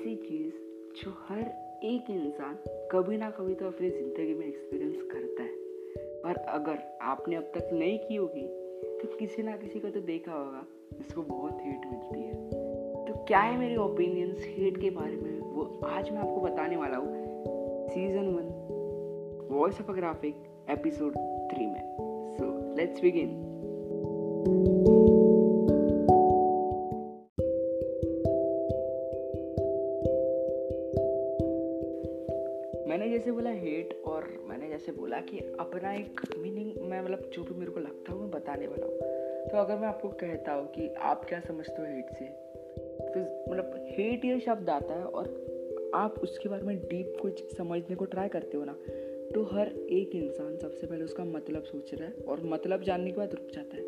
ऐसी चीज़ जो हर एक इंसान कभी ना कभी तो अपनी ज़िंदगी में एक्सपीरियंस करता है। और अगर आपने अब तक नहीं की होगी तो किसी ना किसी को तो देखा होगा जिसको बहुत हेट मिलती है। तो क्या है मेरी ओपिनियंस हेट के बारे में? वो आज मैं आपको बताने वाला हूँ। Season one voice of a graphic episode three में। सो लेट्स बिगिन बोला कि अपना एक मीनिंग मैं मतलब जो भी मेरे को लगता है मैं बताने वाला हूँ। तो अगर मैं आपको कहता हूँ कि आप क्या समझते हो हेट से, फिर मतलब हेट ये शब्द आता है और आप उसके बारे में डीप कुछ समझने को ट्राई करते हो ना तो हर एक इंसान सबसे पहले उसका मतलब सोच रहा है और मतलब जानने के बाद रुक जाता है।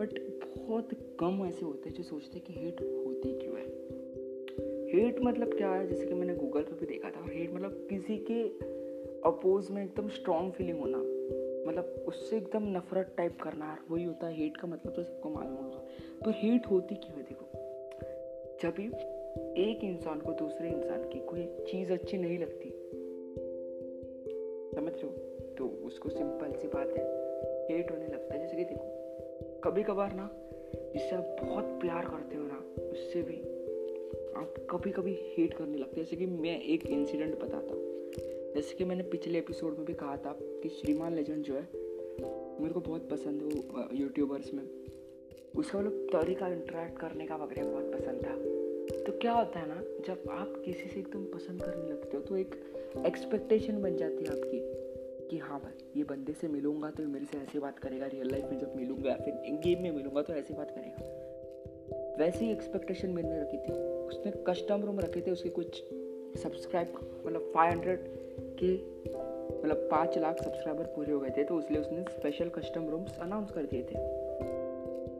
बट बहुत कम ऐसे होते हैं जो सोचते हैं कि हेट होती क्यों है। हेट मतलब क्या है? जैसे कि मैंने गूगल पे भी देखा था हेट मतलब किसी के अपोज में एकदम स्ट्रॉन्ग फीलिंग होना। मतलब उससे एकदम नफरत टाइप करना वही होता है हेट का मतलब तो सबको मालूम होगा। तो हेट होती क्यों है देखो? जब भी एक इंसान को दूसरे इंसान की कोई चीज़ अच्छी नहीं लगती। समझ हो? तो उसको सिंपल सी बात है हेट होने लगता है। जैसे कि देखो कभी कभार ना, जिससे आप बहुत प्यार करते हो ना, उससे भी आप कभी कभी हेट करने लगते हैं। जैसे कि मैं एक इंसिडेंट बताता हूँ। जैसे कि मैंने पिछले एपिसोड में भी कहा था कि श्रीमान लेजेंड जो है, मेरे को बहुत पसंद है वो यूट्यूबर्स में। उसका मतलब तरीका इंटरेक्ट करने का वगैरह बहुत पसंद था। तो क्या होता है ना, जब आप किसी से एकदम पसंद करने लगते हो तो एक एक्सपेक्टेशन बन जाती है आपकी कि हाँ भाई, ये बंदे से मिलूँगा तो मेरे से ऐसे बात करेगा रियल लाइफ में जब मिलूँगा या फिर गेम में मिलूँगा तो ऐसी बात करेगा। वैसी एक्सपेक्टेशन मैंने रखी थी। उसने कस्टम रूम रखे थे, उसके कुछ सब्सक्राइब मतलब फाइव हंड्रेड के मतलब पाँच लाख सब्सक्राइबर पूरे हो गए थे तो इसलिए उसने स्पेशल कस्टम रूम्स अनाउंस कर दिए थे।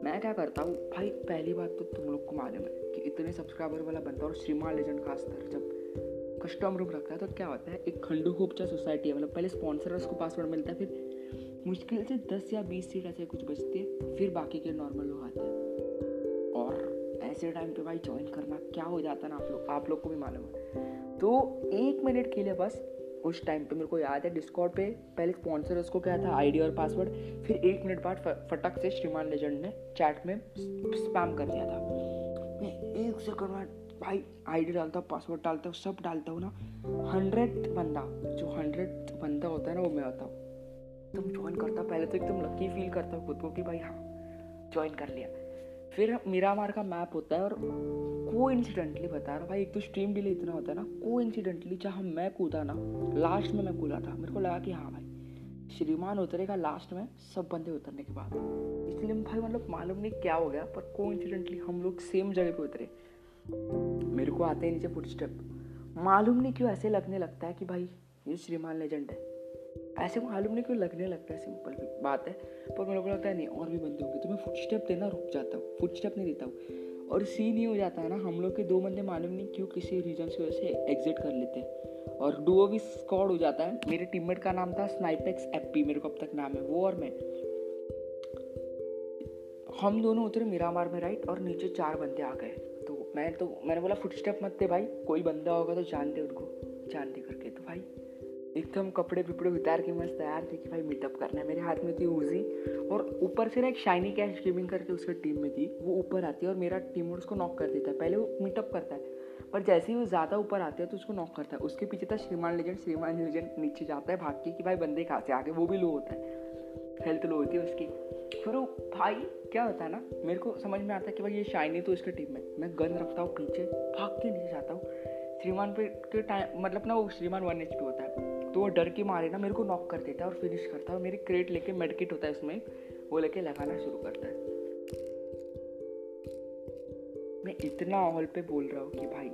मैं क्या करता हूँ, भाई, पहली बात तो तुम लोग को मालूम है कि इतने सब्सक्राइबर वाला बनता और श्रीमान लेजेंड खासकर जब कस्टम रूम रखता है तो क्या होता है, एक खंडू खोपचा सोसाइटी है मतलब पहले स्पॉन्सर उसको पासवर्ड मिलता है, फिर मुश्किल से दस या बीस सीट ऐसे कुछ बचती है, फिर बाकी के नॉर्मल लोग आते हैं। और ऐसे टाइम पे भाई ज्वाइन करना क्या हो जाता है ना आप लोग आप लोग को भी मालूम है। तो एक मिनट के लिए बस उस टाइम पे मेरे को याद है डिस्कॉर्ड पे पहले स्पॉन्सर उसको क्या था आईडी और पासवर्ड फिर एक मिनट बाद फटक से श्रीमान लेजेंड ने चैट में स्पैम कर दिया था। मैं एक सेकंड में भाई आईडी डालता हूँ पासवर्ड डालता हूँ सब डालता हूँ ना हंड्रेड बंदा, जो हंड्रेड बंदा होता है ना, वो मैं आता हूँ। तुम ज्वाइन करता, पहले तो एकदम लकी फील करता हूँ खुद को कि भाई हाँ ज्वाइन कर लिया। फिर मिरामार का मैप होता है और को इंसिडेंटली बता रहा भाई, एक तो स्ट्रीम डिले इतना होता है ना को इंसिडेंटली जहाँ मैं कूदा ना लास्ट में मैं कूदा था। मेरे को लगा कि हाँ भाई, श्रीमान उतरेगा लास्ट में सब बंदे उतरने के बाद। इसलिए भाई मतलब मालूम नहीं क्या हो गया, पर को इंसिडेंटली हम लोग सेम जगह पे उतरे। मेरे को आते हैं नीचे फुट स्टेप मालूम नहीं क्यों ऐसे लगने लगता है कि भाई, ये श्रीमान लेजेंड है। ऐसे मालूम नहीं क्यों लगने लगता है सिंपल बात है। पर मेरे को लगता है, नहीं, और भी बंदे होंगे तो मैं फुट स्टेप देना रुक जाता हूँ फुट स्टेप नहीं देता हूँ। और सीन ये हो जाता है ना, हम लोग के दो बंदे मालूम नहीं क्यों किसी रीजन की वजह से एग्जिट कर लेते हैं। और डुओ भी स्कॉड हो जाता है। मेरे टीममेट का नाम था स्नाइपेक्स एपी मेरे को अब तक नाम है वो और मैं। हम दोनों उतरे मिरामार में राइट और नीचे चार बंदे आ गए। तो मैं तो मैंने बोला फुट स्टेप मत दे भाई, कोई बंदा होगा तो जान दे उनको, जान दे करके। तो भाई एकदम कपड़े विपड़े उतार के मस्त तैयार थे कि भाई मीटअप करना है। मेरे हाथ में थी ऊजी और ऊपर से ना एक शाइनी कैश गेमिंग करके उसके टीम में थी। वो ऊपर आती है और मेरा टीम उसको नॉक कर देता है। पहले वो मीटअप करता है, पर जैसे ही वो ज़्यादा ऊपर आते हैं तो उसको नॉक करता है। उसके पीछे था श्रीमान लेजेंड श्रीमान लेजेंड नीचे जाता है, भाग के कि भाई बंदे कहाँ से आगे वो भी लो होता है। हेल्थ लो होती है उसकी। फिर वो भाई, क्या होता है ना, मेरे को समझ में आता है कि भाई ये शाइनी तो इसके टीम में मैं गन रखता हूँ पीछे, भाग के नीचे जाता हूँ। श्रीमान पे के टाइम मतलब ना वो श्रीमान वन एच होता है। तो वो डर के मारे ना मेरे को नॉक कर देता है और फिनिश करता है और मेरी क्रेट लेके मेडकिट होता है उसमें, वो लेके लगाना शुरू करता है। मैं इतना हॉल पे बोल रहा हूँ कि भाई,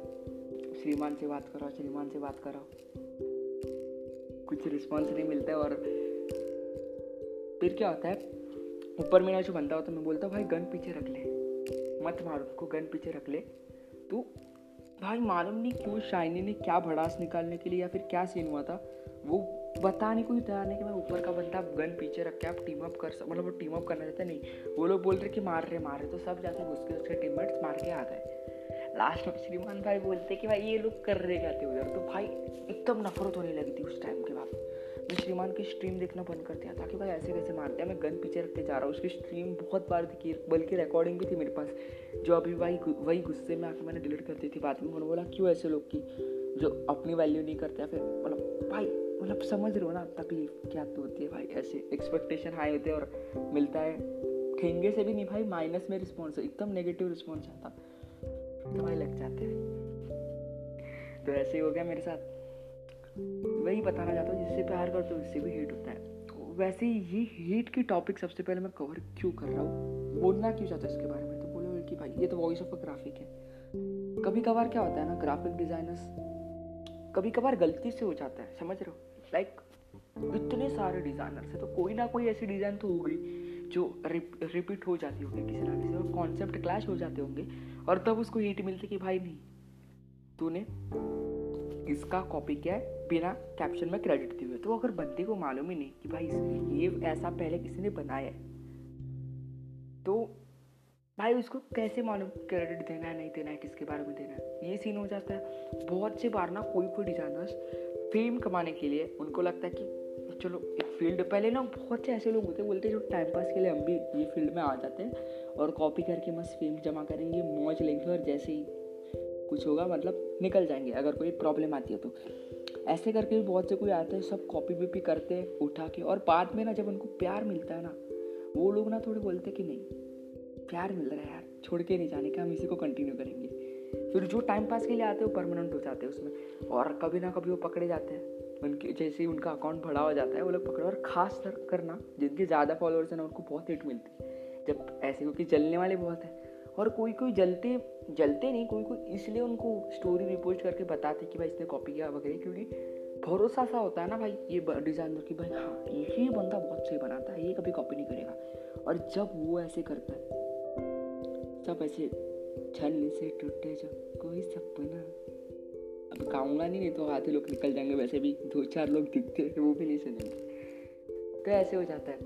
श्रीमान से बात करो श्रीमान से बात करो कुछ रिस्पॉन्स नहीं मिलता है और फिर क्या होता है, ऊपर मेरा जो बंदा होता है, मैं बोलता हूँ, भाई गन पीछे रख ले। मत मारो उसको गन पीछे रख ले। तो भाई, मालूम नहीं क्यों शाइनी ने क्या भड़ास निकालने के लिए या फिर क्या सीन हुआ था। वो बताने को ही नहीं कि मैं ऊपर का बंदा गन पीछे रख के आप टीम अप कर मतलब वो टीम अप करना चाहते नहीं। वो लोग बोल रहे कि मार रहे मार रहे तो सब जाके घुस के उसके टीममेट्स मार के आ गए। लास्ट में श्रीमान भाई बोलते कि भाई ये लोग कर रहे थे उधर? तो भाई एकदम नफरत होने लगी थी उस टाइम के बाद। मैं श्रीमान की स्ट्रीम देखना बंद कर दिया था कि भाई ऐसे कैसे मारते हैं मैं गन पीछे रख के जा रहा हूँ। उसकी स्ट्रीम बहुत बार दिखी, बल्कि रिकॉर्डिंग भी थी मेरे पास। जो अभी भाई वही गुस्से में आके मैंने डिलीट कर दी थी बाद में। उन्होंने बोला, क्यों ऐसे लोग की? जो अपनी वैल्यू नहीं करते फिर मतलब भाई मतलब समझ रहे हो ना, तकलीफ़ क्या तो होती है भाई, ऐसे एक्सपेक्टेशन हाई होते हैं और मिलता है। ठेंगे से भी नहीं भाई माइनस में रिस्पॉन्स एकदम नेगेटिव रिस्पॉन्स आता। तो भाई लग जाते हैं। तो ऐसे ही हो गया मेरे साथ। वही बताना चाहता हूँ, जिससे प्यार करते हो, उससे भी हेट होता है। वैसे ये हेट की टॉपिक सबसे पहले मैं कवर क्यों कर रहा हूँ? बोलना क्यों चाहता है इसके बारे में? तो बोलो कि भाई, ये तो वॉइस ऑफ़ अ ग्राफिक है। कभी कभार क्या होता है ना ग्राफिक डिजाइनर्स कभी कभार गलती से हो जाता है, समझ रहे हो? लाइक इतने सारे डिज़ाइनर्स है तो कोई ना कोई ऐसी डिज़ाइन तो होगी जो रिपीट हो जाती होगी किसी ना किसी, और कॉन्सेप्ट क्लैश हो जाते होंगे, और तब उसको हिट मिलती कि भाई नहीं, तूने इसका कॉपी किया है, बिना कैप्शन में क्रेडिट दिए हुए। तो अगर बंदे को मालूम ही नहीं कि भाई ये ऐसा पहले किसी ने बनाया है। तो भाई, उसको कैसे मालूम क्रेडिट देना है, नहीं देना है, किसके बारे में देना है? ये सीन हो जाता है। बहुत से बार ना कोई कोई डिजाइनर्स फेम कमाने के लिए उनको लगता है कि चलो, एक फ़ील्ड पहले ना बहुत से ऐसे लोग होते हैं, बोलते हैं जो टाइम पास के लिए हम भी ये फ़ील्ड में आ जाते हैं और कॉपी करके मस्त फेम जमा करेंगे, मौज लेंगे और जैसे ही कुछ होगा मतलब निकल जाएँगे, अगर कोई प्रॉब्लम आती है तो। ऐसे करके भी बहुत से कोई आते हैं, सब कॉपी वीपी करते हैं, उठा के और बाद में ना जब उनको प्यार मिलता है ना, वो लोग ना थोड़े बोलते कि नहीं प्यार मिल रहा है यार, छोड़ के नहीं जाने का, हम इसी को कंटिन्यू करेंगे। फिर जो टाइम पास के लिए आते हैं, वो परमानेंट हो जाते हैं उसमें। और कभी ना कभी वो पकड़े जाते हैं। उनके, जैसे ही उनका अकाउंट बड़ा हो जाता है, वो लोग पकड़े। और खास करना, जिनके ज़्यादा फॉलोअर्स हैं ना, उनको बहुत हिट मिलती है। जब ऐसे, क्योंकि जलने वाले बहुत हैं। और कोई कोई जलते जलते नहीं, कोई कोई इसलिए उनको स्टोरी रिपोस्ट करके बताते कि भाई इसने कॉपी किया वगैरह, क्योंकि भरोसा सा होता है ना भाई, ये डिज़ाइनर की भाई हाँ ये बंदा बहुत सही बनाता है, ये कभी कॉपी नहीं करेगा। और जब वो ऐसे करता है सब ऐसे छल से टूटे जो कोई सपना अब गाऊँगा नहीं नहीं तो आधे लोग निकल जाएँगे, वैसे भी दो चार लोग दिखते हैं, वो भी नहीं सुनेंगे। तो ऐसे हो जाता है।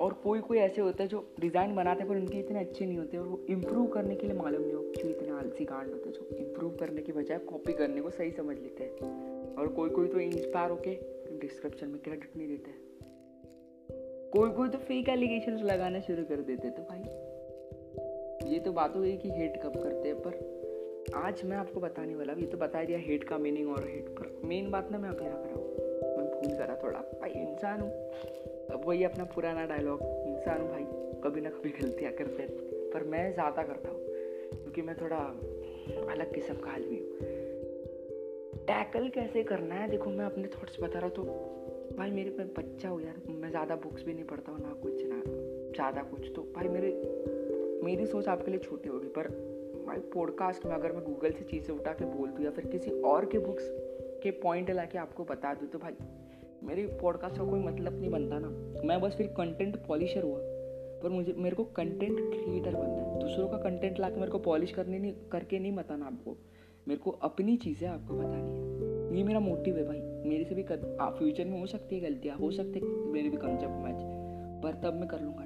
और कोई कोई ऐसे होता है जो डिज़ाइन बनाते हैं, पर उनके इतने अच्छे नहीं होते, और वो इम्प्रूव करने के लिए मालूम नहीं हो जो इतने आलसी कांड होते हैं जो इम्प्रूव करने की बजाय कॉपी करने को सही समझ लेते हैं। और कोई कोई तो इंस्पायर होके डिस्क्रिप्शन में क्रेडिट नहीं देते। कोई कोई तो फेक एलिगेशन लगाना शुरू कर देते तो भाई ये तो बात हो गई कि हेट कब करते हैं, पर आज मैं आपको बताने वाला ये तो बता दिया हेट का मीनिंग और हेट पर। मेन बात ना मैं अकेला करा हूँ मैं भूल करा थोड़ा। भाई, इंसान हूँ। अब वही अपना पुराना डायलॉग इंसान हूँ भाई। कभी ना कभी गलतियाँ करते हैं। पर मैं ज़्यादा करता हूँ। क्योंकि मैं थोड़ा अलग किस्म का आदमी हूँ। टैकल कैसे करना है? देखो, मैं अपने थॉट्स बता रहा हूँ तो भाई मेरे पे बच्चा हो यार। मैं ज़्यादा बुक्स भी नहीं पढ़ता हूँ, ना कुछ, ना ज़्यादा कुछ। तो भाई मेरे मेरी सोच आपके लिए छोटी होगी, पर भाई पॉडकास्ट में अगर मैं गूगल से चीज़ें उठा के बोल दूँ या फिर किसी और के बुक्स के पॉइंट ला के आपको बता दूँ तो भाई मेरे पॉडकास्ट का कोई मतलब नहीं बनता ना। मैं बस फिर कंटेंट पॉलिशर हुआ, पर मुझे, मेरे को कंटेंट क्रिएटर बनना है। दूसरों का कंटेंट ला के मेरे को पॉलिश करने नहीं, करके नहीं बताना आपको। मेरे को अपनी चीज़ें आपको बतानी है। ये मेरा मोटिव है भाई। मेरे से भी कर फ्यूचर में हो सकती है गलतियाँ, हो सकते मेरे भी कम जब मैच पर तब मैं कर लूँगा।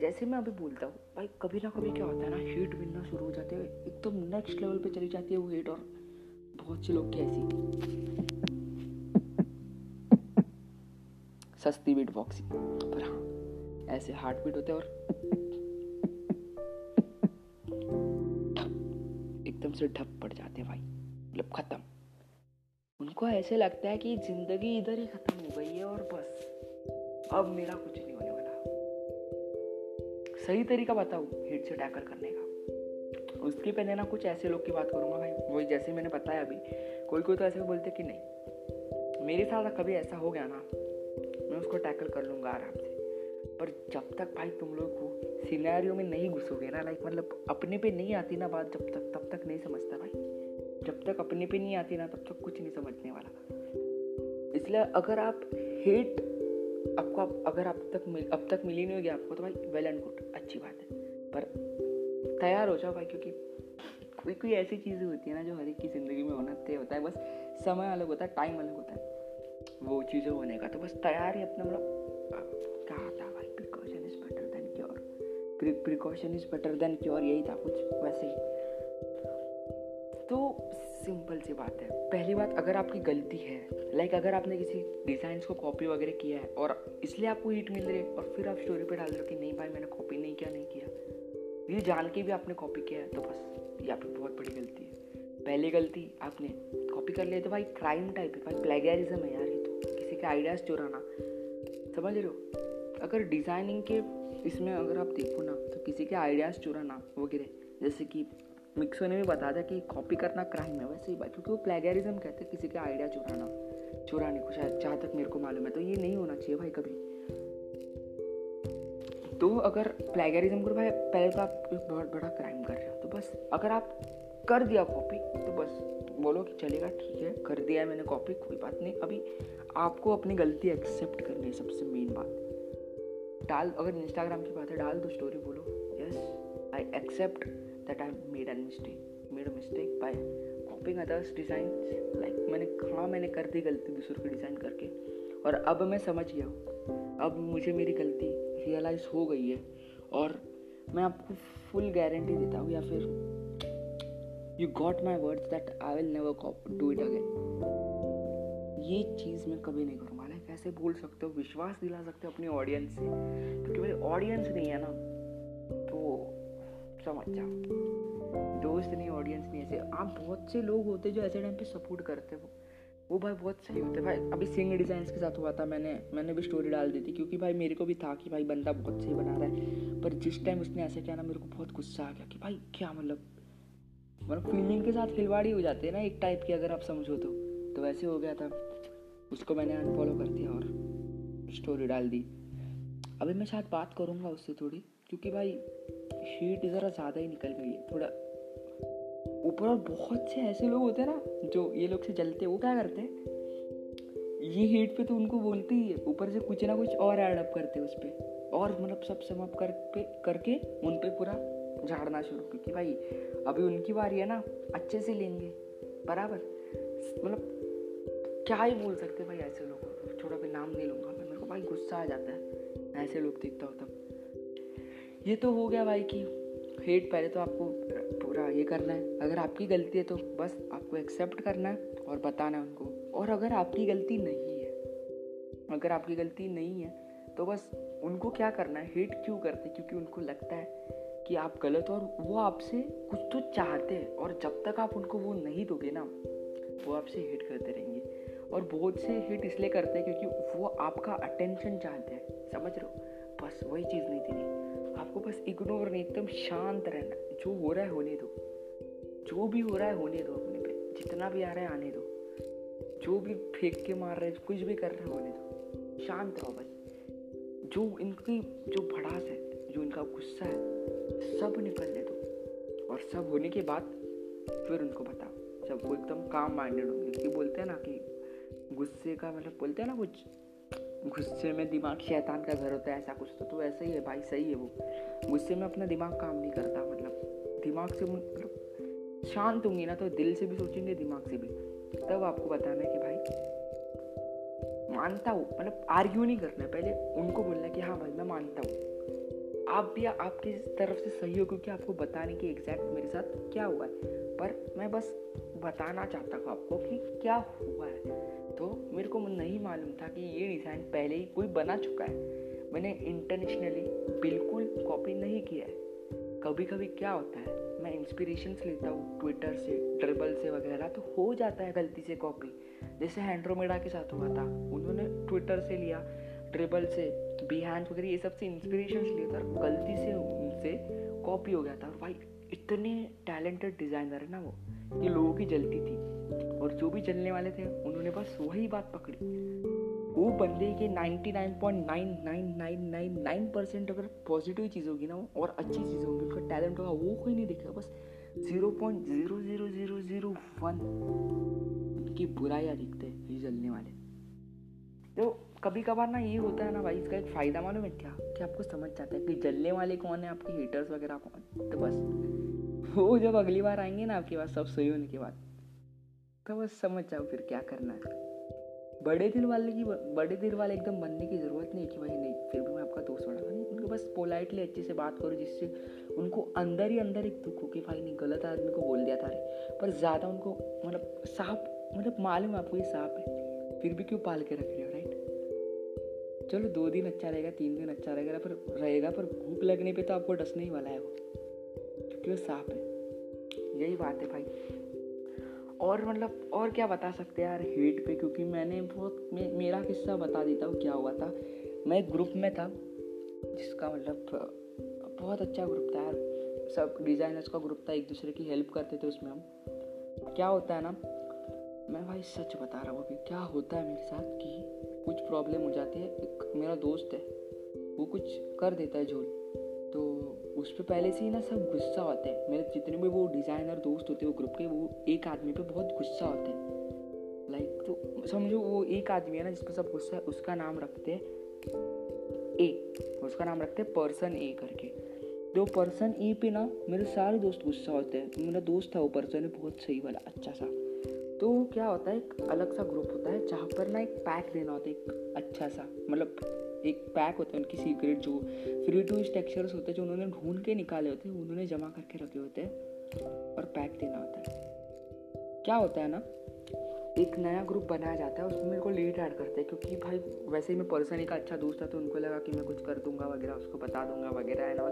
जैसे मैं अभी बोलता हूँ, भाई कभी ना कभी क्या होता है ना हीट मिलना शुरू हो जाते हैं, एकदम नेक्स्ट लेवल पे चली जाती है वो हीट और। बहुत से लोग कैसी सस्ती बीट बॉक्सी पर हाँ ऐसे हार्ट बीट होते हैं और एकदम से ढप पड़ जाते हैं भाई। मतलब खत्म। उनको ऐसे लगता है कि ज़िंदगी इधर ही खत्म हो गई है और बस, अब मेरा कुछ नहीं। सही तरीका बताओ हिट से टैकल करने का। उसके पहले ना कुछ ऐसे लोग की बात करूँगा भाई वही जैसे मैंने बताया अभी कोई कोई तो ऐसे बोलते कि नहीं। मेरे साथ कभी ऐसा हो गया ना, मैं उसको टैकल कर लूँगा आराम से। पर जब तक भाई तुम लोग को सीनारियों में नहीं घुसोगे ना लाइक मतलब अपने पे नहीं आती ना बात जब तक, तब तक नहीं समझता भाई। जब तक अपने पे नहीं आती ना, तब तक कुछ नहीं समझने वाला। इसलिए अगर आप हेट आपको आप, अगर अब तक मिल अब तक मिली नहीं होगी आपको तो भाई वेल एंड गुड अच्छी बात है। पर तैयार हो जाओ भाई क्योंकि कोई कोई ऐसी चीज़ें होती है ना जो हर एक की ज़िंदगी में होना तय होता है। बस समय अलग होता है टाइम अलग होता है। वो चीज़ें होने का तो बस तैयार ही अपना मतलब कहा था भाई? Precaution is better than cure precaution is better than cure यही था कुछ वैसे ही। तो सिंपल सी बात है। पहली बात, अगर आपकी गलती है लाइक अगर आपने किसी डिज़ाइन को कॉपी वगैरह किया है और इसलिए आपको हीट मिल रही है और फिर आप स्टोरी पे डाल रहे हो कि नहीं भाई, मैंने कॉपी नहीं किया नहीं किया। ये जान के भी आपने कॉपी किया है तो बस ये आपकी बहुत बड़ी गलती है। पहली गलती आपने कॉपी कर लिया तो भाई क्राइम टाइप है, भाई प्लेगरिज्म है यार ये तो। किसी के आइडियाज़ चुराना। समझ रहे हो? अगर डिज़ाइनिंग के इसमें अगर आप देखो ना तो किसी के आइडियाज़ चुराना वगैरह, जैसे कि मिक्सो ने भी बता दिया कि कॉपी करना क्राइम है। वैसे ही बात, क्योंकि वो प्लेगरिज्म कहते हैं किसी का आइडिया चुराना। चुराने को शायद, जहाँ तक मेरे को मालूम है। तो ये नहीं होना चाहिए भाई कभी। तो अगर प्लेगरिज्म करो भाई, पहले तो आप एक बहुत बड़ा क्राइम कर रहे हो। तो बस, अगर आप कर दिया कॉपी तो बस बोलो कि चलेगा, ठीक है, कर दिया है मैंने कॉपी कोई बात नहीं। अभी आपको अपनी गलती एक्सेप्ट करनी है सबसे मेन बात। डाल, अगर इंस्टाग्राम की बात है, डाल दो स्टोरी बोलो। Yes I accept that I made a mistake. Made a mistake by copying others designs. Like, मैंने हाँ मैंने कर दी गलती दूसरों की डिज़ाइन करके। और अब मैं समझ गया हूँ। अब मुझे मेरी गलती रियलाइज़ हो गई है। और मैं आपको फुल गारंटी देता हूँ या फिर you got my words that I will never do it again ये चीज़ मैं कभी नहीं करूँगा। लाइक कैसे बोल सकते हो, विश्वास दिला सकते हो अपनी ऑडियंस से। क्योंकि मेरी ऑडियंस नहीं है ना। तो समझ जाओ दोस्त नहीं ऑडियंस नहीं, ऐसे आप बहुत से लोग होते जो ऐसे टाइम पे सपोर्ट करते वो वो भाई बहुत सही होते। भाई, अभी सिंग डिज़ाइन के साथ हुआ था, मैंने मैंने भी स्टोरी डाल दी थी, क्योंकि भाई मेरे को भी था कि भाई बंदा बहुत सही बना रहा है। पर जिस टाइम उसने ऐसे किया ना, मेरे को बहुत गुस्सा आ गया कि भाई क्या मतलब? मतलब फीलिंग के साथ खिलवाड़ी हो जाती है ना एक टाइप की, अगर आप समझो तो। तो वैसे हो गया था। उसको मैंने अनफॉलो कर दिया और स्टोरी डाल दी। अभी मैं शायद बात करूँगा उससे थोड़ी। क्योंकि भाई हीट ज़रा ज़्यादा ही निकल गई है, थोड़ा। ऊपर और बहुत से ऐसे लोग होते हैं ना, जो ये लोग से जलते, वो क्या करते हैं? ये हीट पे तो उनको बोलते ही है, ऊपर से कुछ ना कुछ और ऐड अप करते हैं उस पर और मतलब सब समाप्त कर पे, करके उन पर पूरा झाड़ना शुरू, क्योंकि भाई, अभी उनकी बारी है ना, अच्छे से लेंगे। बराबर? मतलब क्या ही बोल सकते भाई ऐसे लोगों? को थोड़ा भी नाम नहीं लूँगा मेरे को भाई गुस्सा आ जाता है। ऐसे लोग देखता हूँ तब। ये तो हो गया भाई कि हेट, पहले तो आपको पूरा ये करना है। अगर आपकी गलती है तो बस आपको एक्सेप्ट करना है और बताना है उनको। और अगर आपकी गलती नहीं है, अगर आपकी गलती नहीं है तो बस उनको क्या करना है? हेट क्यों करते क्योंकि उनको लगता है कि आप गलत हो और वो आपसे कुछ तो चाहते हैं और जब तक आप उनको वो नहीं दोगे ना, वो आपसे हेट करते रहेंगे। और बहुत से हिट इसलिए करते हैं क्योंकि वो आपका अटेंशन चाहते हैं। समझ रहे हो? बस वही चीज़ नहीं थी। आपको बस इग्नोर नहीं, एकदम शांत रहना। जो हो रहा है होने दो। जो भी हो रहा है होने दो अपने पे। जितना भी आ रहा है आने दो। जो भी फेंक के मार रहे हैं कुछ भी कर रहे हैं, होने दो। शांत रहो बस। जो इनकी, जो भड़ास है, जो इनका गुस्सा है, सब निकलने दो। और सब होने के बाद फिर उनको बताओ। जब वो एकदम काम माइंडेड होंगे, क्योंकि बोलते हैं ना कि गुस्से का मतलब बोलते हैं ना कुछ गुस्से में दिमाग शैतान का घर होता है ऐसा कुछ तो, तो ऐसा ही है भाई सही है वो। गुस्से में अपना दिमाग काम नहीं करता मतलब दिमाग से मतलब शांत होंगी ना तो दिल से भी सोचेंगे दिमाग से भी। तब आपको बताना है कि भाई मानता हूँ मतलब आर्ग्यू नहीं करना है। पहले उनको बोलना है कि हाँ भाई मैं मानता हूँ। आप भी आपकी तरफ़ से सही हो क्योंकि आपको बताने की एग्जैक्ट मेरे साथ क्या हुआ है। पर मैं बस बताना चाहता हूँ आपको कि क्या हुआ है। तो मेरे को नहीं मालूम था कि ये डिज़ाइन पहले ही कोई बना चुका है। मैंने इंटरनेशनली बिल्कुल कॉपी नहीं किया है। कभी कभी क्या होता है, मैं इंस्पिरेशन लेता हूँ ट्विटर से ड्रिबल से वगैरह तो हो जाता है गलती से कॉपी जैसे हैंड्रोमेडा के साथ हुआ था, उन्होंने ट्विटर से लिया ड्रिबल से बिहान वगैरह, ये सबसे इंस्पिरेशन लिए था गलती से उनसे कॉपी हो गया था। और भाई, इतने टैलेंटेड डिज़ाइनर है ना वो, कि लोगों की जलती थी। और जो भी चलने वाले थे, उन्होंने बस वही बात पकड़ी। वो बंदे के 99.99999 परसेंट अगर पॉजिटिव चीज़ होगी ना और अच्छी चीज़ होगी उसका टैलेंट होगा, वो कोई नहीं दिखेगा, बस zero point zero zero zero zero one उनकी बुराइयाँ दिखते हैं, ये जलने वाले। तो कभी कभार ना ये होता है ना भाई, इसका एक फ़ायदा मालूम है क्या? कि आपको समझ जाता है कि जलने वाले कौन है, आपके हीटर्स वगैरह कौन तो बस। वो जब अगली बार आएँगे ना आपके पास सब सही होने के बाद। तो बस समझ जाओ फिर क्या करना है। बड़े दिल वाले की बड़े दिल वाले एकदम बनने की ज़रूरत नहीं कि भाई नहीं, फिर भी मैं आपका दोस्त बना। नहीं उनको बस पोलाइटली अच्छे से बात करो, जिससे उनको अंदर ही अंदर एक दुख हो कि भाई नहीं, गलत आदमी को बोल दिया था रे पर ज़्यादा उनको मतलब सांप मतलब मालूम आपको ये सांप है। फिर भी क्यों पाल के रख रहे हो राइट चलो, दो दिन अच्छा रहेगा, तीन दिन अच्छा रहेगा, पर रहेगा, पर भूख लगने पे तो आपको डसने ही वाला है वो। क्योंकि वो सांप है। यही बात है भाई। और मतलब और क्या बता सकते यार हेट पे? क्योंकि मैंने बहुत मे, मेरा किस्सा बता देता हूँ क्या हुआ था। मैं एक ग्रुप में था जिसका मतलब बहुत अच्छा ग्रुप था यार। सब डिज़ाइनर्स का ग्रुप था एक दूसरे की हेल्प करते थे उसमें हम। क्या होता है ना मैं भाई सच बता रहा हूँ अभी क्या होता है मेरे साथ कि कुछ प्रॉब्लम हो जाती है। एक मेरा दोस्त है वो कुछ कर देता है झोल। तो उस पर पहले से ही ना सब गुस्सा होते हैं। मेरे जितने भी वो डिज़ाइनर दोस्त होते हैं, वो ग्रुप के, वो एक आदमी पे बहुत गुस्सा होते हैं। लाइक तो समझो वो एक आदमी है ना जिस पर सब गुस्सा है, उसका नाम रखते हैं ए उसका नाम रखते हैं पर्सन ए करके। तो पर्सन ए पे ना मेरे सारे दोस्त गुस्सा होते हैं। मेरा दोस्त था वो पर्सन बहुत सही वाला अच्छा सा। तो क्या होता है, एक अलग सा ग्रुप होता है, जहाँ पर ना एक पैक देना होता है, एक अच्छा सा मतलब एक पैक होता है उनकी सीक्रेट जो फ्री टू टेक्सचर्स होते हैं जो उन्होंने ढूंढ के निकाले होते हैं, उन्होंने जमा करके रखे होते हैं और पैक देना होता है। क्या होता है ना, एक नया ग्रुप बनाया जाता है, उसमें मेरे को लेट ऐड करते हैं, क्योंकि भाई वैसे ही मैं पर्सन एक अच्छा दोस्त था तो उनको लगा कि मैं कुछ कर दूँगा वगैरह, उसको बता दूँगा वगैरह एंड ऑल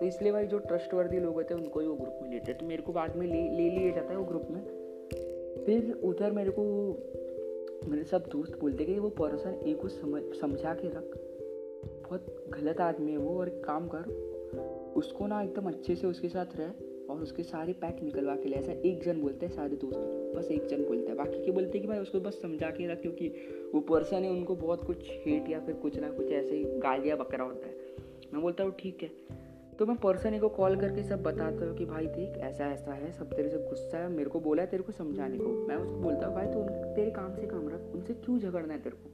तो इसलिए भाई जो ट्रस्टवर्दी लोग होते हैं, उनको ही वो ग्रुप में लेते हैं। तो मेरे को बाद में ले ले लिया जाता है वो ग्रुप में। फिर उधर मेरे को मेरे सब दोस्त बोलते कि वो पर्सन एक को समझ समझा के रख। बहुत गलत आदमी है वो और एक काम कर, उसको ना एकदम अच्छे से उसके साथ रह और उसके सारे पैक निकलवा के ले। ऐसा एक जन बोलते हैं, सारे दोस्त बस एक जन बोलते हैं। बाकी के बोलते हैं कि भाई उसको बस समझा के रख, क्योंकि वो पर्सन है उनको बहुत कुछ हेट या फिर कुछ ना कुछ ऐसे ही गालियाँ बकरा होता है। मैं बोलता हूँ, ठीक है। तो मैं पर्सन को कॉल करके सब बताता हूँ कि भाई देख, ऐसा ऐसा है, सब तेरे से गुस्सा है, मेरे को बोला है तेरे को समझाने को। मैं उसको बोलता हूँ, भाई तो तेरे काम से काम रख, उनसे क्यों झगड़ना है तेरे को?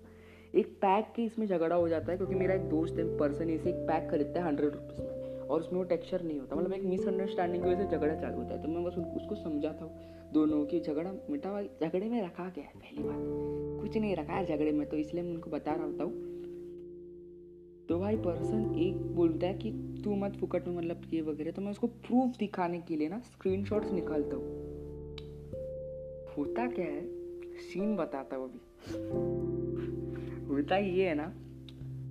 एक पैक के इसमें झगड़ा हो जाता है क्योंकि मेरा एक दोस्त है पर्सन इसे एक पैक खरीदता है हंड्रेड रुपीज़ में और उसमें वो टेक्सचर नहीं होता मतलब एक मिसअंडरस्टैंडिंग की वजह से झगड़ा चालू होता है। तो मैं बस उसको समझाता हूँ दोनों की झगड़ा मिटा झगड़े में रखा गया है? पहली बात, कुछ नहीं रखा है झगड़े में। तो इसलिए मैं उनको बता रहा होता हूँ तो भाई पर्सन एक बोलता है कि तू मत फुकट में मतलब ये वगैरह। तो मैं उसको प्रूफ दिखाने के लिए ना स्क्रीन निकालता हूँ। होता क्या है? सीन बताता हूँ अभी। होता ये है ना,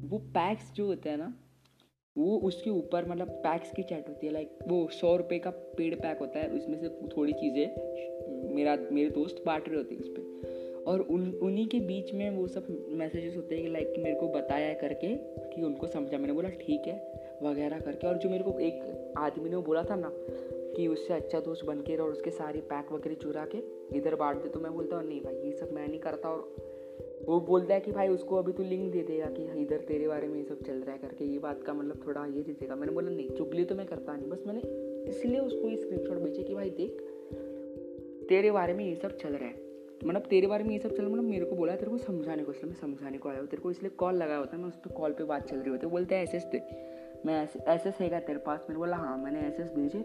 वो पैक्स जो होते हैं ना, वो उसके ऊपर मतलब पैक्स की चैट होती है। लाइक वो सौ रुपये का पेड पैक होता है, उसमें से थोड़ी चीज़ें मेरा, मेरे दोस्त बांट रहे होते हैं उस पर और उन, उन्हीं के बीच में वो सब मैसेजेस होते हैं कि लाइक मेरे को बताया करके कि उनको समझा। मैंने बोला, ठीक है, वगैरह करके। और जो मेरे को एक आदमी ने वो बोला था ना कि उससे अच्छा दोस्त बन के और उसके सारे पैक वगैरह चुरा के इधर बांट दे तो मैं बोलता हूँ, नहीं भाई, ये सब मैं नहीं करता। और वो बोलता है कि, भाई, उसको अभी तू लिंक दे देगा कि इधर तेरे बारे में ये सब चल रहा है करके। ये बात का मतलब थोड़ा ये दे देगा। मैंने बोला, नहीं, चुगली तो मैं करता नहीं। बस मैंने इसलिए उसको ये स्क्रीन शॉट भेजे कि, भाई देख, तेरे बारे में ये सब चल रहा है। मतलब तेरे बारे में ये सब चल मतलब मेरे को बोला, तेरे को समझाने को, इसलिए मैं समझाने को आया हूँ। तेरे को इसलिए कॉल लगाया होता है, मैं उस पर कॉल पे बात चल रही होती है। बोलते हैं एस दे, मैं एस एस है तेरे पास? मैंने बोला हाँ मैंने एस एस भेजे।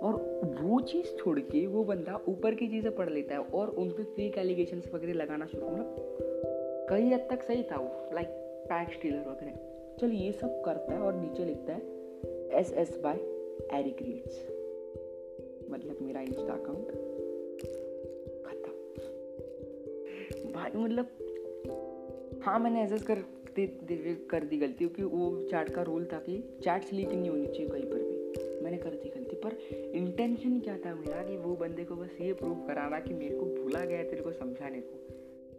और वो चीज़ छोड़ के वो बंदा ऊपर की चीज़ें पढ़ लेता है और उन पर फेक एलिगेशन वगैरह लगाना शुरू मतलब कई हद तक सही था वो लाइक पैक स्टीलर वगैरह। चल, ये सब करता है और नीचे लिखता है S S by Eric reads मतलब मेरा इंस्टा अकाउंट भाई मतलब हाँ मैंने एस कर दे, दे, कर दी गलती क्योंकि वो चैट का रूल था कि चैट्स लीक नहीं होनी चाहिए कहीं पर भी। मैंने कर दी गलती पर इंटेंशन क्या था मेरा कि वो बंदे को बस ये प्रूव कराना कि मेरे को भूला गया तेरे को समझाने को।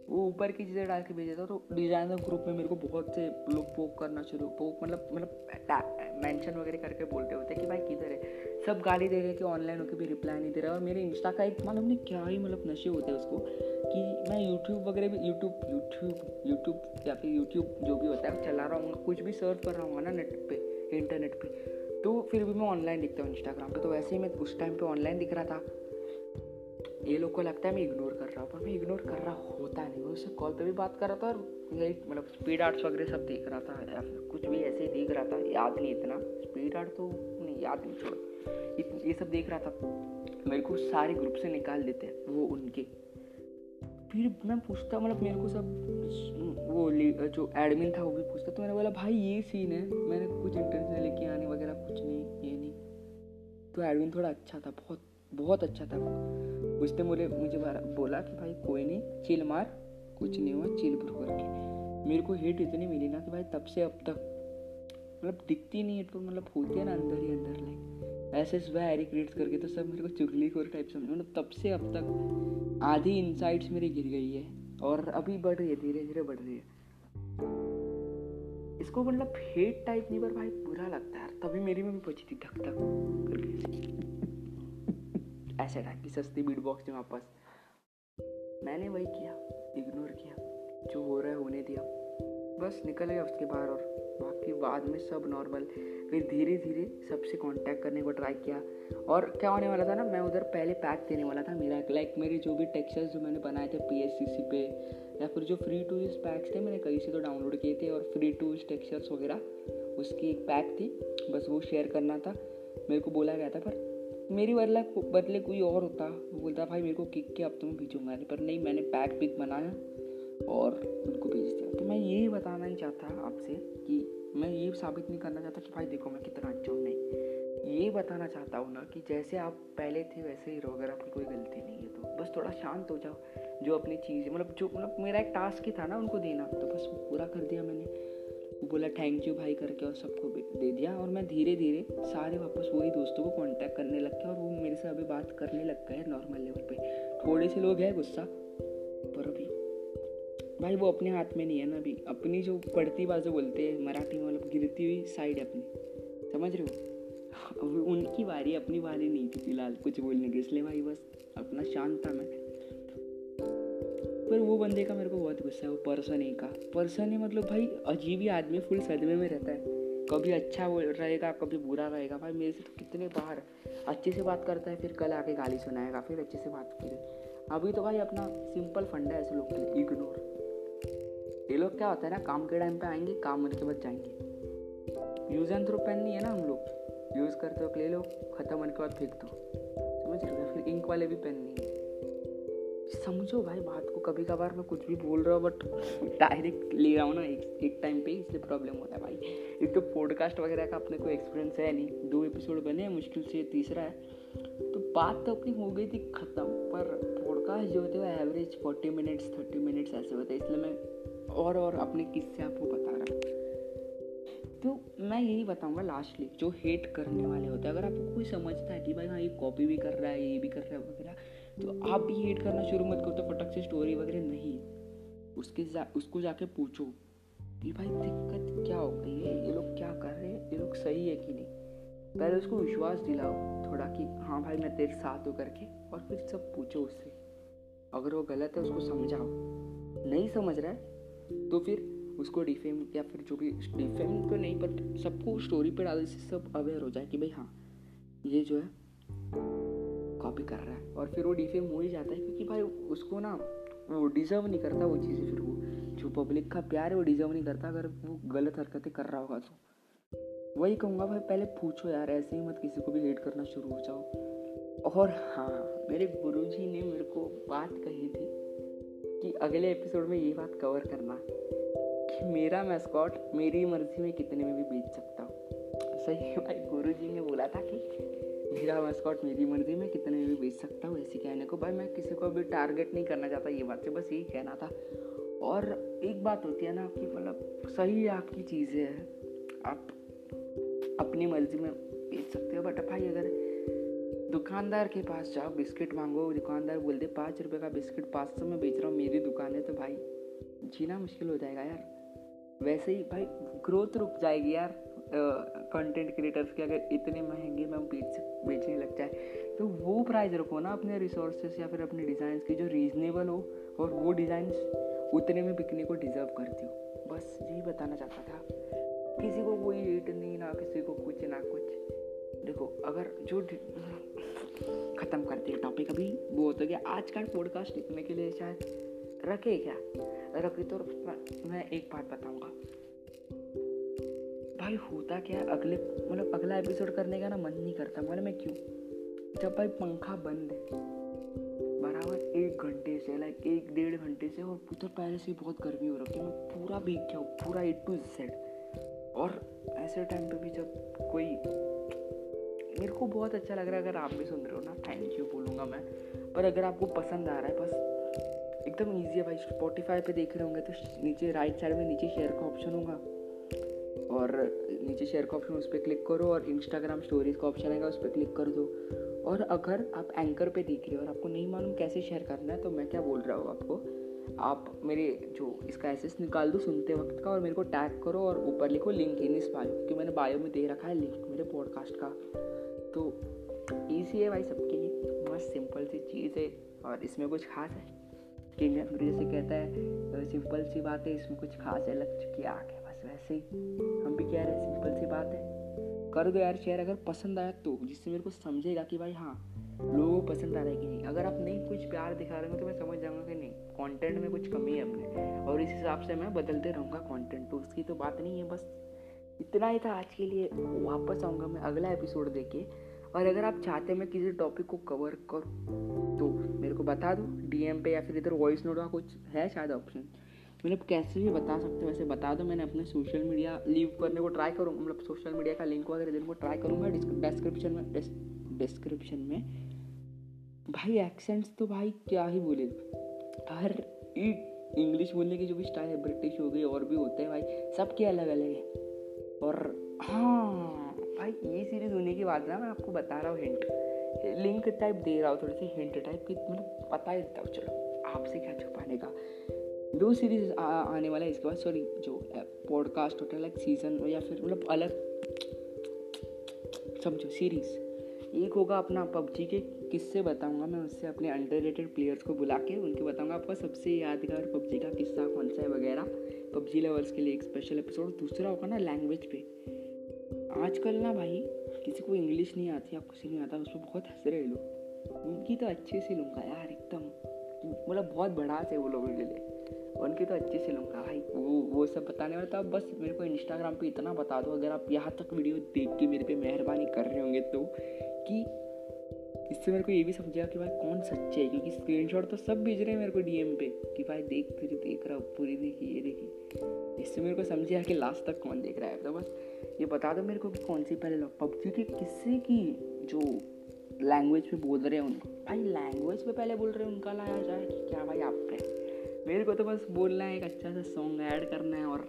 वो ऊपर की चीज़ें डाल के भेजा था तो डिज़ाइनर ग्रुप में मेरे को बहुत से लोग पोक करना शुरू पोक मतलब मतलब मेंशन वगैरह करके बोलते होते कि भाई किधर है? सब गाली दे रहे कि ऑनलाइन होकर भी रिप्लाई नहीं दे रहा। और मेरे इंस्टा का एक, मालूम नहीं क्या ही मतलब नशे होते हैं उसको, कि मैं यूट्यूब वगैरह भी यूट्यूब यूट्यूब यूट्यूब या फिर यूट्यूब जो भी होता है चला रहा हूँ। कुछ भी सर्च कर रहा हूँ ना नेट पे इंटरनेट पे तो फिर भी मैं ऑनलाइन दिखता हूँ इंस्टाग्राम पे। तो वैसे ही मैं उस टाइम पे ऑनलाइन दिख रहा था। ये लोग को लगता है मैं इग्नोर कर रहा हूँ, पर मैं इग्नोर कर रहा होता नहीं। मैं उससे कॉल पे भी बात कर रहा था और यही मतलब स्पीड आर्ट्स वगैरह सब देख रहा था। या फिर कुछ भी ऐसे ही देख रहा था, याद नहीं इतना। स्पीड आर्ट तो नहीं, याद नहीं छोड़ ये सब देख रहा था। मेरे को सारे ग्रुप से निकाल देते हैं, वो उनके। फिर मैं पूछता मतलब मेरे को सब, वो जो एडमिन था, वो भी पूछता तो मैंने बोला, भाई, ये सीन है। मैंने कुछ इंटरनेशनल लेके आने वगैरह, कुछ नहीं, ये नहीं। तो एडमिन थोड़ा अच्छा था, बहुत बहुत अच्छा था। उसने मुझे मुझे बोला कि, भाई, कोई नहीं चिल मार, कुछ नहीं हुआ चिल प्रो करके। मेरे को हेट इतनी मिली ना कि भाई, तब से अब तक मतलब दिखती नहीं है तो मतलब होती है ना अंदर ही अंदर लाइक ऐसे सुबह एरी क्रिएट्स करके तो सब मेरे को चुगली खोर टाइप समझो मतलब तब से अब तक आधी इनसाइट्स मेरी गिर गई है और अभी बढ़ रही है धीरे धीरे बढ़ रही है। इसको मतलब हेट टाइप नहीं, पर भाई बुरा लगता है तभी मेरी में भी पची थी धक धक करके ऐसे। टाइप की सस्ती बीट बॉक्स थी वापस मैंने वही किया इग्नोर किया, जो हो रहा है होने दिया। बस निकल गया उसके बाहर और बाकी बाद में सब नॉर्मल फिर धीरे धीरे सबसे कांटेक्ट करने को ट्राई किया। और क्या होने वाला था ना, मैं उधर पहले पैक देने वाला था मेरा लाइक मेरे जो भी टेक्सचर्स जो मैंने बनाए थे पीएससीसी पे, या फिर जो फ्री टू यूज़ पैक्स थे, मैंने कहीं से तो डाउनलोड किए थे। और फ्री टू यूज़ टेक्सचर्स वगैरह, उसकी एक पैक थी, बस वो शेयर करना था। मेरे को बोला गया था, पर मेरी बदला, बदले कोई और होता। वो बोलता, भाई मेरे को किक के अब तुम्हें भेजूँगा नहीं। पर नहीं, मैंने पैक पिक बनाया और उनको भेज दिया। तो मैं यही बताना ही चाहता आपसे कि मैं ये साबित नहीं करना चाहता कि भाई देखो मैं कितना अच्छा हूँ, नहीं। ये बताना चाहता हूँ ना कि जैसे आप पहले थे वैसे ही रहो, अगर आपकी कोई गलती नहीं है तो। बस थोड़ा शांत हो जाओ, जो अपनी चीज़ मतलब जो मतलब मेरा एक टास्क ही था ना उनको देना तो बस वो पूरा कर दिया मैंने। बोला थैंक यू भाई करके और सबको दे दिया और मैं धीरे धीरे सारे वापस वही दोस्तों को कांटेक्ट करने लग गया और वो मेरे से अभी बात करने लग गए नॉर्मल लेवल पे। थोड़े से लोग हैं गुस्सा भाई, वो अपने हाथ में नहीं है ना अभी। अपनी जो पढ़ती बाजू बोलते हैं, मराठी में मतलब गिरती हुई साइड है अपनी। समझ रहे हो? अभी उनकी बारी, अपनी बारी नहीं थी फ़िलहाल कुछ बोलने की, इसलिए भाई बस अपना शांत था मैं। पर वो बंदे का मेरे को बहुत गुस्सा है, वो पर्सन ही का। पर्सन ही मतलब भाई, अजीब ही आदमी, फुल सदमे में रहता है। कभी अच्छा रहेगा, कभी बुरा रहेगा। भाई, मेरे से तो कितने बाहर अच्छे से बात करता है, फिर कल आके गाली सुनाएगा, फिर अच्छे से बात करें। अभी तो भाई अपना सिंपल फंडा है ऐसे लोग के लिए इग्नोर ये लोग क्या होता है ना, काम के टाइम पे आएँगे, काम होने के बाद जाएँगे। यूज़ एंड थ्रो पेन नहीं है ना हम लोग। यूज़ करते वक्त ले लो, ख़त्म होने के बाद फेंक दो। समझ रहे हो? फिर इंक वाले भी पेन नहीं है। समझो भाई, बात को कभी कभार मैं कुछ भी बोल रहा हूँ बट डायरेक्ट ले रहा हूँ ना, एक एक टाइम पे इसलिए प्रॉब्लम होता है भाई। एक तो पॉडकास्ट वगैरह का अपने को एक्सपीरियंस है नहीं। दो एपिसोड बने, मुश्किल से तीसरा है। तो बात तो अपनी हो गई थी ख़त्म, पर पॉडकास्ट जो होते हैं average forty minutes thirty minutes ऐसे होते हैं। इसलिए मैं और और अपने किस्से आपको बता रहा तो मैं यही बताऊँगा लास्टली जो हेट करने वाले होते हैं अगर आपको कोई समझता है कि भाई हाँ ये कॉपी भी कर रहा है ये भी कर रहा है वगैरह तो आप भी हेट करना शुरू मत करो तो फटक से स्टोरी वगैरह नहीं। उसके जा, उसको जाके पूछो कि भाई दिक्कत क्या हो गई है? ये लोग क्या कर रहे हैं? ये लोग सही है कि नहीं? पहले उसको विश्वास दिलाओ थोड़ा कि हाँ भाई मैं तेरे साथ हूँ करके और फिर सब पूछो उससे। अगर वो गलत है उसको समझाओ। नहीं समझ रहा है तो फिर उसको डिफेम या फिर जो भी डिफेम तो नहीं पर सबको स्टोरी पे डालने से सब अवेयर हो जाए कि भाई हाँ ये जो है कॉपी कर रहा है। और फिर वो डिफेम हो ही जाता है, क्योंकि भाई उसको ना, वो डिज़र्व नहीं करता वो चीज़ें फिर वो, जो पब्लिक का प्यार है वो डिज़र्व नहीं करता अगर वो गलत हरकतें कर रहा होगा तो। वही कहूँगा भाई, पहले पूछो यार, ऐसे ही मत किसी को भी हेट करना शुरू हो जाओ। और हाँ मेरे गुरुजी ने मेरे को बात कही थी कि अगले एपिसोड में ये बात कवर करना कि मेरा मैस्कॉट मेरी मर्ज़ी में कितने में भी बेच सकता हूँ। सही है भाई गुरु जी ने बोला था कि मेरा मैस्कॉट मेरी मर्ज़ी में कितने में भी बेच सकता हूँ, ऐसी कहने को। भाई, मैं किसी को भी टारगेट नहीं करना चाहता, ये बात से बस यही कहना था। और एक बात होती है ना कि मतलब सही आपकी चीज़ें हैं। आप अपनी मर्ज़ी में बेच सकते हो बट भाई, अगर दुकानदार के पास जाओ, बिस्किट मांगो, दुकानदार बोल दे पाँच रुपये का बिस्किट पाँच सौ में बेच रहा हूँ, मेरी दुकान है तो भाई, जीना मुश्किल हो जाएगा यार। वैसे ही भाई ग्रोथ रुक जाएगी यार कंटेंट क्रिएटर्स के अगर इतने महँगे में हम बेच, बेचने लग जाए तो वो प्राइस रखो ना अपने रिसोर्सेस या फिर अपने डिज़ाइन की जो रीजनेबल हो, और वो डिज़ाइन उतने में बिकने को डिज़र्व करती हो। बस यही बताना चाहता था। किसी को कोई रेट नहीं, ना किसी को कुछ, ना कुछ। देखो, अगर जो ख़त्म करते हैं टॉपिक अभी। वो होता गया, आज का पॉडकास्ट लिखने के लिए शायद। रखे क्या? रखे तो मैं एक बात बताऊँगा। भाई होता क्या अगले मतलब अगला एपिसोड करने का ना मन नहीं करता। मतलब मैं क्यों? जब भाई पंखा बंद है, बराबर एक घंटे से लाइक एक डेढ़ घंटे से, और उधर पहले से बहुत गर्मी हो रखी है, मैं पूरा भीग गया हूँ, पूरा ए टू जेड और ऐसे टाइम पे भी जब कोई मेरे को बहुत अच्छा लग रहा है, अगर आप भी सुन रहे हो ना थैंक यू बोलूँगा मैं। पर अगर आपको पसंद आ रहा है, बस एकदम ईजी है भाई स्पॉटीफाई पे देख रहे होंगे तो नीचे राइट साइड में नीचे शेयर का ऑप्शन होगा। और नीचे शेयर का ऑप्शन उस पर क्लिक करो और इंस्टाग्राम स्टोरीज का ऑप्शन आएगा, उस पर क्लिक कर दो। और अगर आप एंकर पे देख रहे हो और आपको नहीं मालूम कैसे शेयर करना है तो मैं क्या बोल रहा हूँ आपको, आप मेरे जो इसका एसेस निकाल दो सुनते वक्त का और मेरे को टैग करो और ऊपर लिखो लिंक इन इस बायो क्योंकि मैंने बायो में दे रखा है लिंक मेरे पॉडकास्ट का। तो ईजी है भाई सबके लिए। मस्त सिंपल सी चीज़ है और इसमें कुछ खास है। कि जैसे कहता है सिंपल सी बात है, इसमें कुछ खास है। लग चुकी आग है बस वैसे ही। हम भी कह रहे हैं सिंपल सी बात है। कर दो यार शेयर अगर पसंद आया तो। जिससे मेरे को समझेगा कि भाई हाँ लोगों को पसंद आ रहा है कि नहीं। अगर आप नहीं कुछ प्यार दिखा रहे हो तो मैं समझ जाऊँगा कि नहीं। कंटेंट में कुछ कमी है अपने। और इस हिसाब से मैं बदलते रहूँगा कंटेंट तो उसकी तो बात नहीं है बस। इतना ही था आज के लिए, वापस आऊँगा मैं अगला एपिसोड देके। और अगर आप चाहते हैं मैं किसी टॉपिक को कवर करूँ तो मेरे को बता दो डीएम पे या फिर इधर वॉइस नोट का कुछ है शायद ऑप्शन मतलब कैसे भी बता सकते हो वैसे बता दो, मैंने अपने सोशल मीडिया लीव करने को ट्राई करूँ मतलब सोशल मीडिया का लिंक वगैरह देने को ट्राई करूँगा डिस्क्रिप्शन में डिस्क्रिप्शन में। भाई एक्सेंट्स तो भाई क्या ही बोले? हर इंग्लिश बोलने की जो भी स्टाइल है ब्रिटिश हो गई, और भी होते हैं भाई, सबके अलग अलग है। और हाँ भाई, ये सीरीज़ होने की बात ना मैं आपको बता रहा हूँ हिंट लिंक टाइप दे रहा हूँ, थोड़ी सी हिंट टाइप की मतलब पता ही देता हूँ। चलो, आपसे क्या छुपाने का? दो सीरीज़ आने वाला है इसके बाद सॉरी जो पॉडकास्ट होता है लाइक सीज़न या फिर मतलब अलग, समझो सीरीज़ एक होगा अपना पबजी के, किस्से बताऊँगा मैं उससे, अपने अंडर प्लेयर्स को बुला के उनके बताऊँगा, आपका सबसे यादगार पबजी का किस्सा कौन सा है वगैरह, पबजी लवर्स के लिए एक स्पेशल एपिसोड दूसरा होगा ना लैंग्वेज पे। आजकल ना भाई, किसी को इंग्लिश नहीं आती, आपको किसी नहीं आता उस पर बहुत हंस रहे लोग। उनकी तो अच्छे से लूँगा यार एकदम मतलब बहुत बड़ा से वो लोगों के लिए। उनकी तो अच्छे से लूँगा भाई। वो वो सब बताने वाला था बस मेरे को इंस्टाग्राम पे इतना बता दो, अगर आप यहाँ तक वीडियो देख के मेरे पे मेहरबानी कर रहे होंगे तो कि इससे मेरे को ये भी समझेगा कि भाई कौन सच्चे है, क्योंकि स्क्रीनशॉट तो सब भेज रहे हैं मेरे को डीएम पे, कि भाई देख, फिर देख रहा पूरी देखी, ये देखी। इससे मेरे को समझेगा कि लास्ट तक कौन देख रहा है। तो बस ये बता दो मेरे को कि कौन सी पहले लोग पबजी के किस्से की जो लैंग्वेज पे बोल रहे हैं उनको भाई लैंग्वेज पे पहले बोल रहे हैं, उनका लाया जाए कि क्या भाई आप पे मेरे को तो बस बोलना है, एक अच्छा सा सॉन्ग ऐड करना है और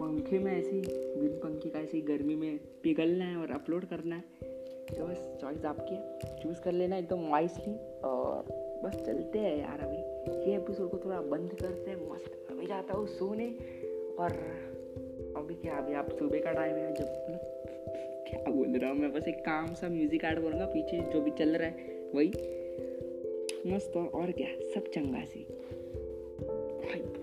पंखे में ऐसी, बिन पंखे का ऐसी गर्मी में पिघलना है और अपलोड करना है। तो बस चॉइस आपकी है। चूज़ कर लेना एकदम वाइसली और बस चलते हैं यार अभी। ये एपिसोड को थोड़ा बंद करते हैं, मस्त। अभी जाता हूँ सोने और अभी क्या, अभी आप सुबह का टाइम है जब क्या बोल रहा हूँ मैं, बस एक काम सा म्यूज़िक ऐड करूँगा, पीछे जो भी चल रहा है वही। मस्त और क्या, सब चंगा सी। Flipp.